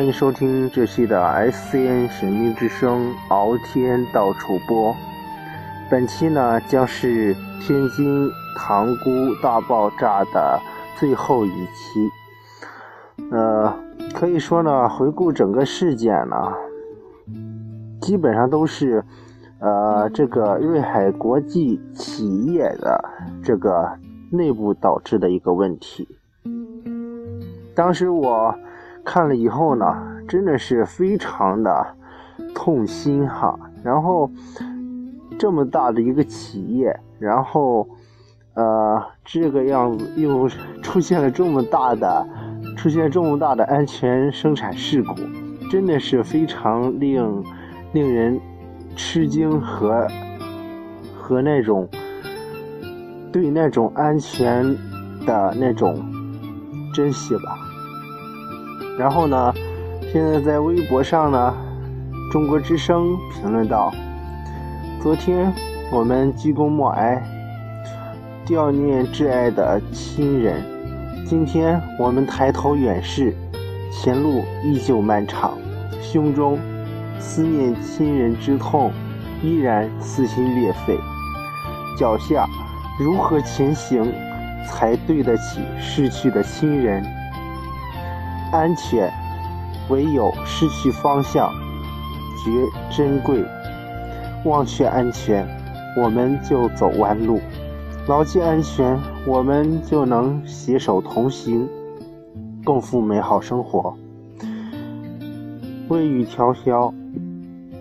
欢迎收听这期的 SCN 神秘之声敖天到处播。本期呢将是天津塘沽大爆炸的最后一期。呃，可以说呢，回顾整个事件呢，基本上都是呃这个瑞海国际企业的这个内部导致的一个问题。当时我。看了以后呢，真的是非常的痛心哈。然后这么大的一个企业，然后呃这个样子又出现了这么大的出现这么大的安全生产事故，真的是非常令令人吃惊和和那种对那种安全的那种珍惜吧。然后呢，现在在微博上呢，中国之声评论道：“昨天我们鞠躬默哀，悼念挚爱的亲人；今天我们抬头远视，前路依旧漫长，胸中思念亲人之痛依然撕心裂肺，脚下如何前行才对得起逝去的亲人？”安全，唯有失去方向，觉珍贵。忘却安全，我们就走弯路；牢记安全，我们就能携手同行，共赴美好生活。未雨潇潇，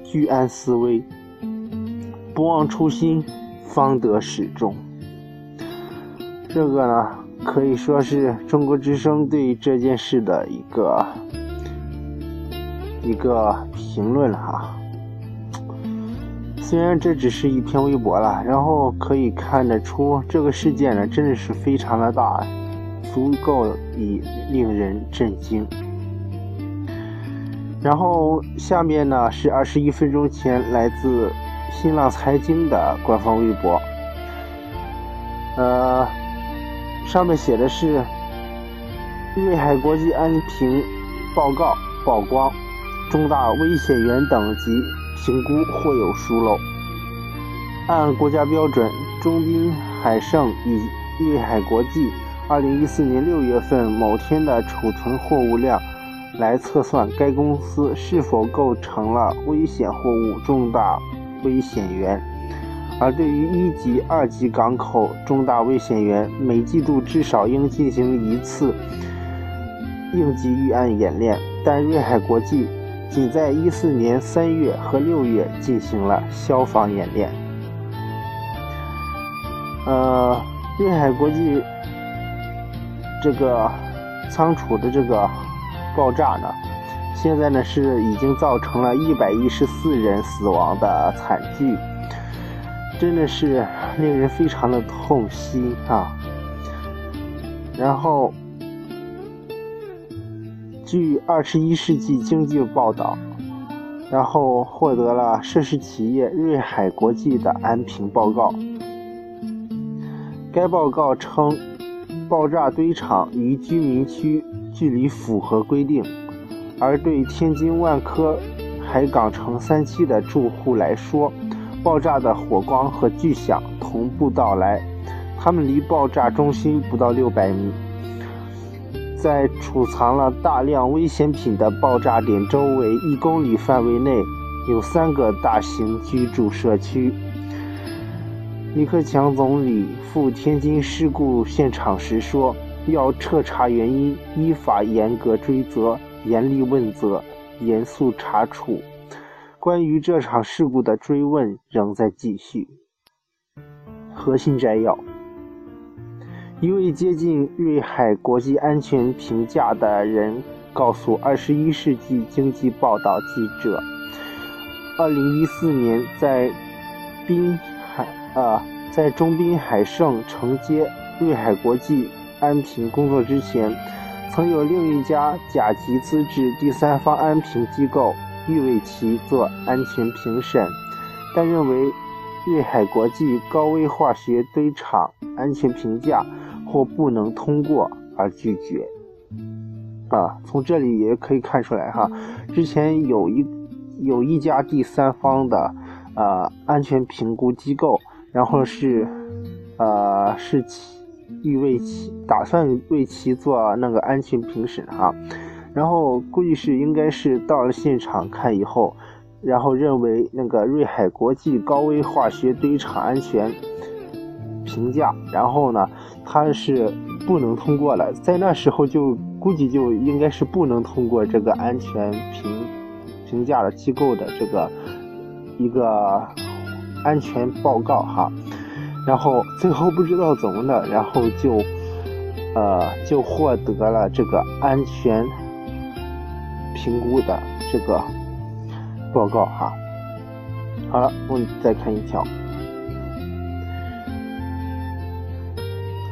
居安思危，不忘初心，方得始终。这个呢？可以说是中国之声对这件事的一个一个评论哈。虽然这只是一篇微博了，然后可以看得出这个事件呢真的是非常的大，足够以令人震惊。然后下面呢是二十一分钟前来自新浪财经的官方微博，呃。上面写的是瑞海国际安评报告曝光，重大危险源等级评估或有疏漏。按国家标准，中滨海盛以瑞海国际2014年6月份某天的储存货物量来测算该公司是否构成了危险货物重大危险源。而对于一级、二级港口重大危险源，每季度至少应进行一次应急预案演练。但瑞海国际仅在一四年三月和六月进行了消防演练。呃，瑞海国际这个仓储的这个爆炸呢，现在呢是已经造成了一百一十四人死亡的惨剧。真的是令人非常的痛心啊！然后，据《二十一世纪经济报道》，然后获得了涉事企业瑞海国际的安评报告。该报告称，爆炸堆场与居民区，距离符合规定，而对天津万科海港城三期的住户来说，爆炸的火光和巨响同步到来，他们离爆炸中心不到六百米。在储藏了大量危险品的爆炸点周围一公里范围内，有三个大型居住社区。李克强总理赴天津事故现场时说：“要彻查原因，依法严格追责，严厉问责，严肃查处。”关于这场事故的追问仍在继续。核心摘要：一位接近瑞海国际安全评价的人告诉《二十一世纪经济报道》记者，二零一四年在滨海啊，在中滨海盛承接瑞海国际安评工作之前，曾有另一家甲级资质第三方安评机构。欲为其做安全评审，但认为瑞海国际高危化学堆场安全评价或不能通过而拒绝。啊，从这里也可以看出来哈，之前有一有一家第三方的呃安全评估机构，然后是呃是其欲为其打算为其做那个安全评审哈，然后估计是应该是到了现场看以后，然后认为那个瑞海国际高危化学堆场安全评价，然后呢它是不能通过了，在那时候就。估计就应该是不能通过这个安全评评价的机构的这个一个安全报告哈，然后最后不知道怎么的，然后就呃就获得了这个安全评估的这个报告哈。好了，我们再看一条，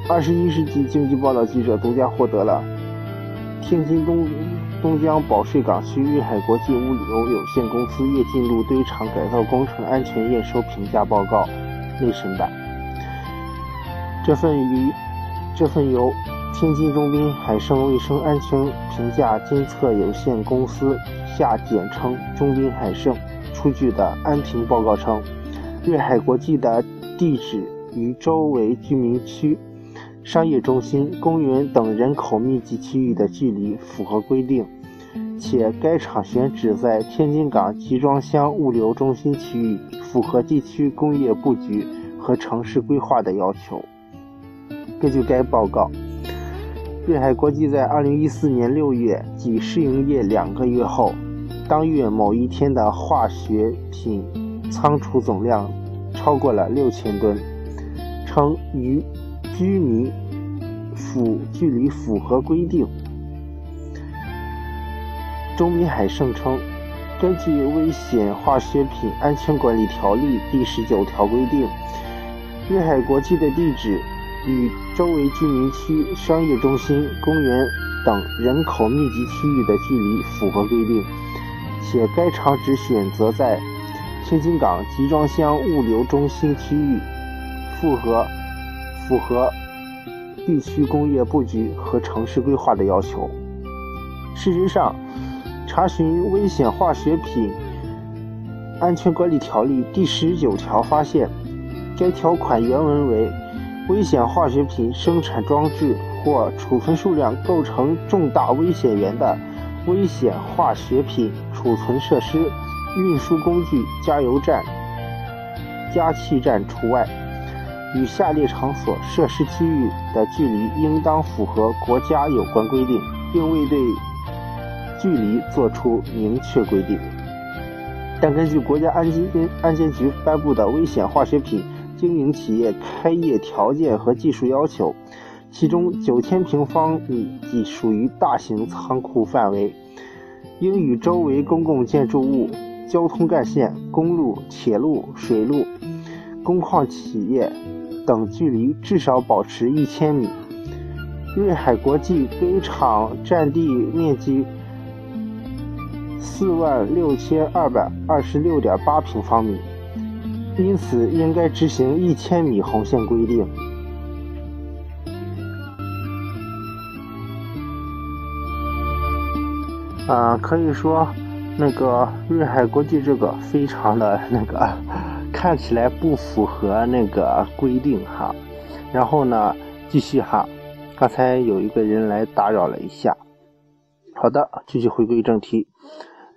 二十一世纪经济报道记者独家获得了。天津东东江保税港区瑞海国际物流有限公司叶进路堆场改造工程安全验收评价报告内审版。这份与这份由天津中滨海盛卫生安全评价监测有限公司下简称中滨海盛出具的安评报告称，瑞海国际的地址与周围居民区。商业中心、公园等人口密集区域的距离符合规定，且该厂选址在天津港集装箱物流中心区域，符合地区工业布局和城市规划的要求。根据该报告，瑞海国际在2014年6月即试营业两个月后，当月某一天的化学品仓储总量超过了6000吨，称与。居民符距离符合规定。中滨海盛称，根据《危险化学品安全管理条例》第十九条规定，瑞海国际的地址与周围居民区、商业中心、公园等人口密集区域的距离符合规定，且该厂址选择在天津港集装箱物流中心区域，符合。符合地区工业布局和城市规划的要求。事实上，查询《危险化学品安全管理条例》第十九条发现，该条款原文为：“危险化学品生产装置或储存数量构成重大危险源的危险化学品储存设施、运输工具、加油站、加气站除外。”与下列场所、设施区域的距离应当符合国家有关规定，并未对距离作出明确规定。但根据国家安监安监局颁布的《危险化学品经营企业开业条件和技术要求》，其中九千平方米即属于大型仓库范围，应与周围公共建筑物、交通干线、公路、铁路、水路、工矿企业。等距离至少保持一千米。瑞海国际堆场占地面积四万六千二百二十六点八平方米，因此应该执行一千米红线规定。啊，可以说，那个瑞海国际这个非常的那个。看起来不符合那个规定哈，然后呢，继续哈，刚才有一个人来打扰了一下。好的，继续回归正题。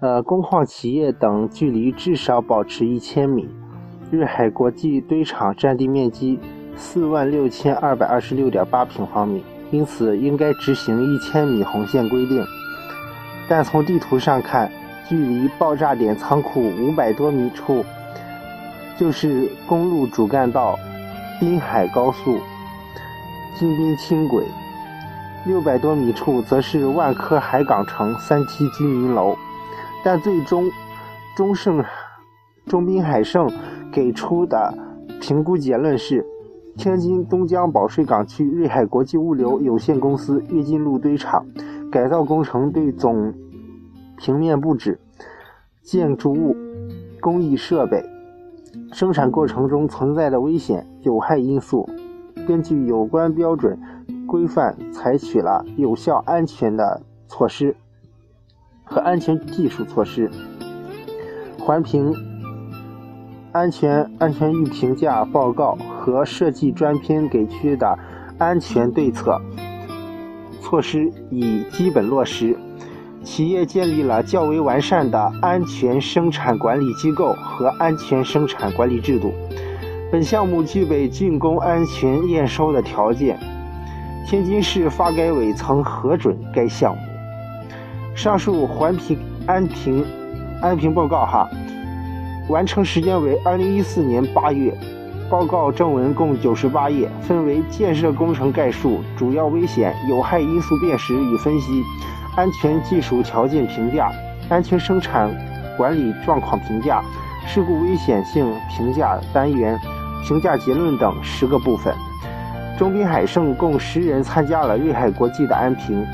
呃，工矿企业等距离至少保持一千米。日海国际堆场占地面积四万六千二百二十六点八平方米，因此应该执行一千米红线规定。但从地图上看，距离爆炸点仓库五百多米处。就是公路主干道滨海高速京滨轻轨，六百多米处则是万科海港城三期居民楼，但最终中盛中滨海盛给出的评估结论是：天津东江保税港区瑞海国际物流有限公司跃进路堆场改造工程对总平面布置、建筑物、工艺设备。生产过程中存在的危险有害因素，根据有关标准规范，采取了有效、安全的措施和安全技术措施，环评安全安全预评价报告和设计专篇给出的安全对策措施已基本落实。企业建立了较为完善的安全生产管理机构和安全生产管理制度。本项目具备竣工安全验收的条件。天津市发改委曾核准该项目。上述环评安评安评报告哈，完成时间为二零一四年八月。报告正文共九十八页，分为建设工程概述、主要危险有害因素辨识与分析。安全技术条件评价、安全生产管理状况评价、事故危险性评价单元、评价结论等十个部分。中滨海盛共十人参加了瑞海国际的安评。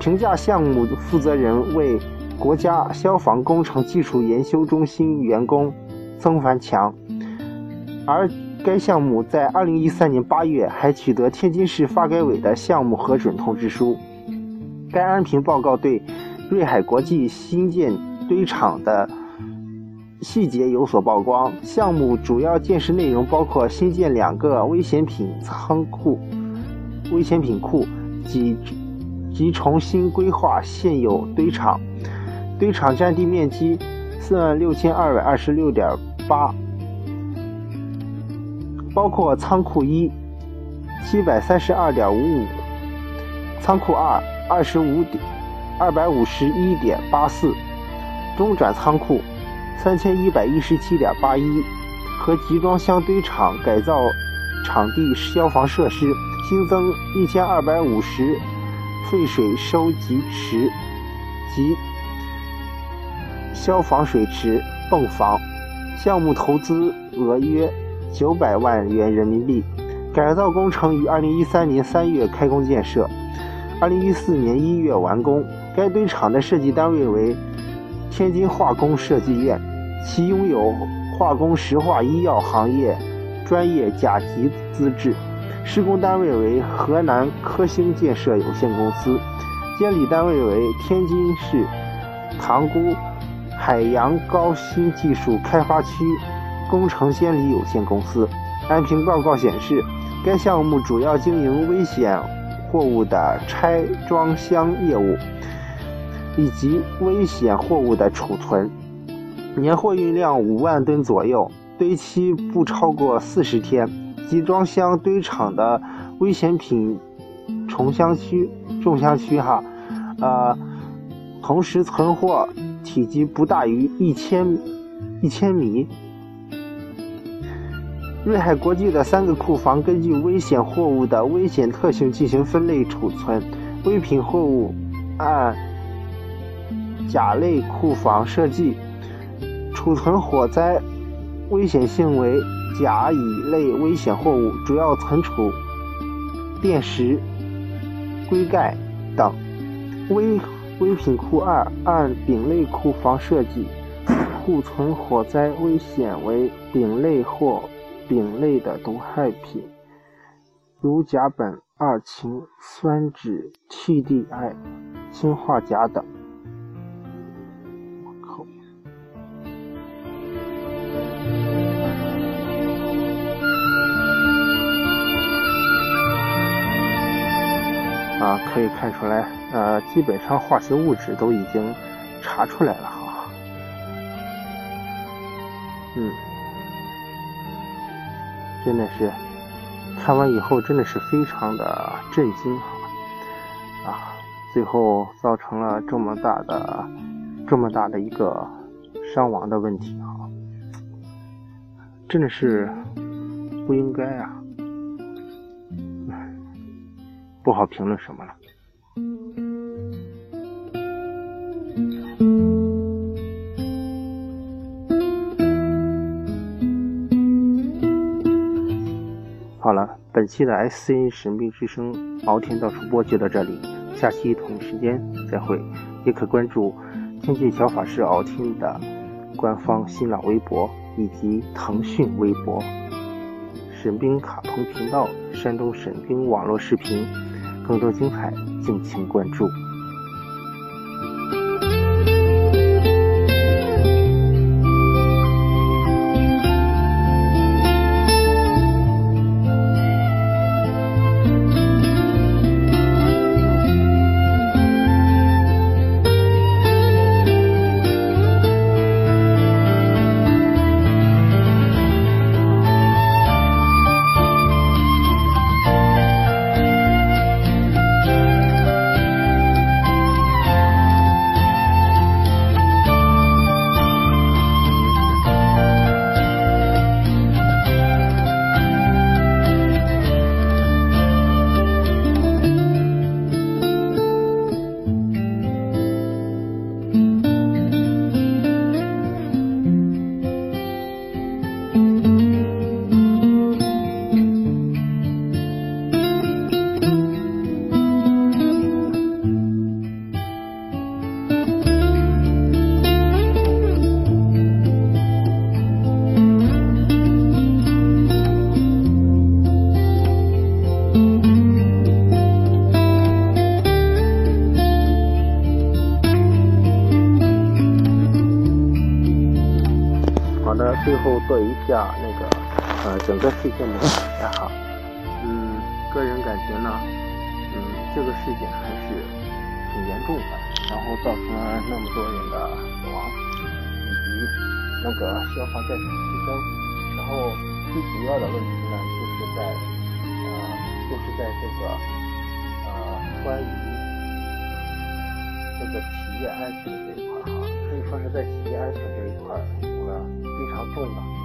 评价项目负责人为国家消防工程技术研究中心员工曾凡强，而该项目在二零一三年八月还取得天津市发改委的项目核准通知书。该安评报告对瑞海国际新建堆场的细节有所曝光。项目主要建设内容包括新建两个危险品仓库、危险品库及及重新规划现有堆场。堆场占地面积四万六千二百二十六点八，包括仓库一七百三十二点五五，仓库二。二十五点二百五十一点八四，中转仓库三千一百一十七点八一和集装箱堆场改造场地消防设施，新增一千二百五十废水收集池及消防水池泵房，项目投资额约九百万元人民币，改造工程于二零一三年三月开工建设。二零一四年一月完工。该堆场的设计单位为天津化工设计院，其拥有化工石化医药行业专业甲级资质。施工单位为河南科兴建设有限公司，监理单位为天津市塘沽海洋高新技术开发区工程监理有限公司。安评报告显示，该项目主要经营危险。货物的拆装箱业务，以及危险货物的储存，年货运量五万吨左右，堆期不超过四十天。集装箱堆场的危险品重箱区、重箱区哈，呃，同时存货体积不大于一千一千米。瑞海国际的三个库房根据危险货物的危险特性进行分类储存，危品货物按甲类库房设计，储存火灾危险性为甲乙类危险货物，主要存储电石、硅钙等。危危品库二按丙类库房设计，库存火灾危险为丙类或。丙类的毒害品，如甲苯二氰酸酯、TDI、氰化钾等。可以看出来，呃，基本上化学物质都已经查出来了哈。嗯。真的是看完以后，真的是非常的震惊啊！最后造成了这么大的、这么大的一个伤亡的问题哈，真的是不应该啊！不好评论什么了。本期的 SC 神兵之声敖天道主播就到这里，下期同一时间再会。也可关注天界小法师敖天的官方新浪微博以及腾讯微博、神兵卡通频道、山东神兵网络视频，更多精彩敬请关注。最后做一下那个呃整个事件的总结哈。嗯，个人感觉呢，嗯，这个事件还是挺严重的，然后造成了那么多人的死亡，以及那个消防在场牺牲。然后最主要的问题呢，就是在呃，就是在这个呃关于这个企业安全这一块哈，可以说是在企业安全这一块出了非常重的。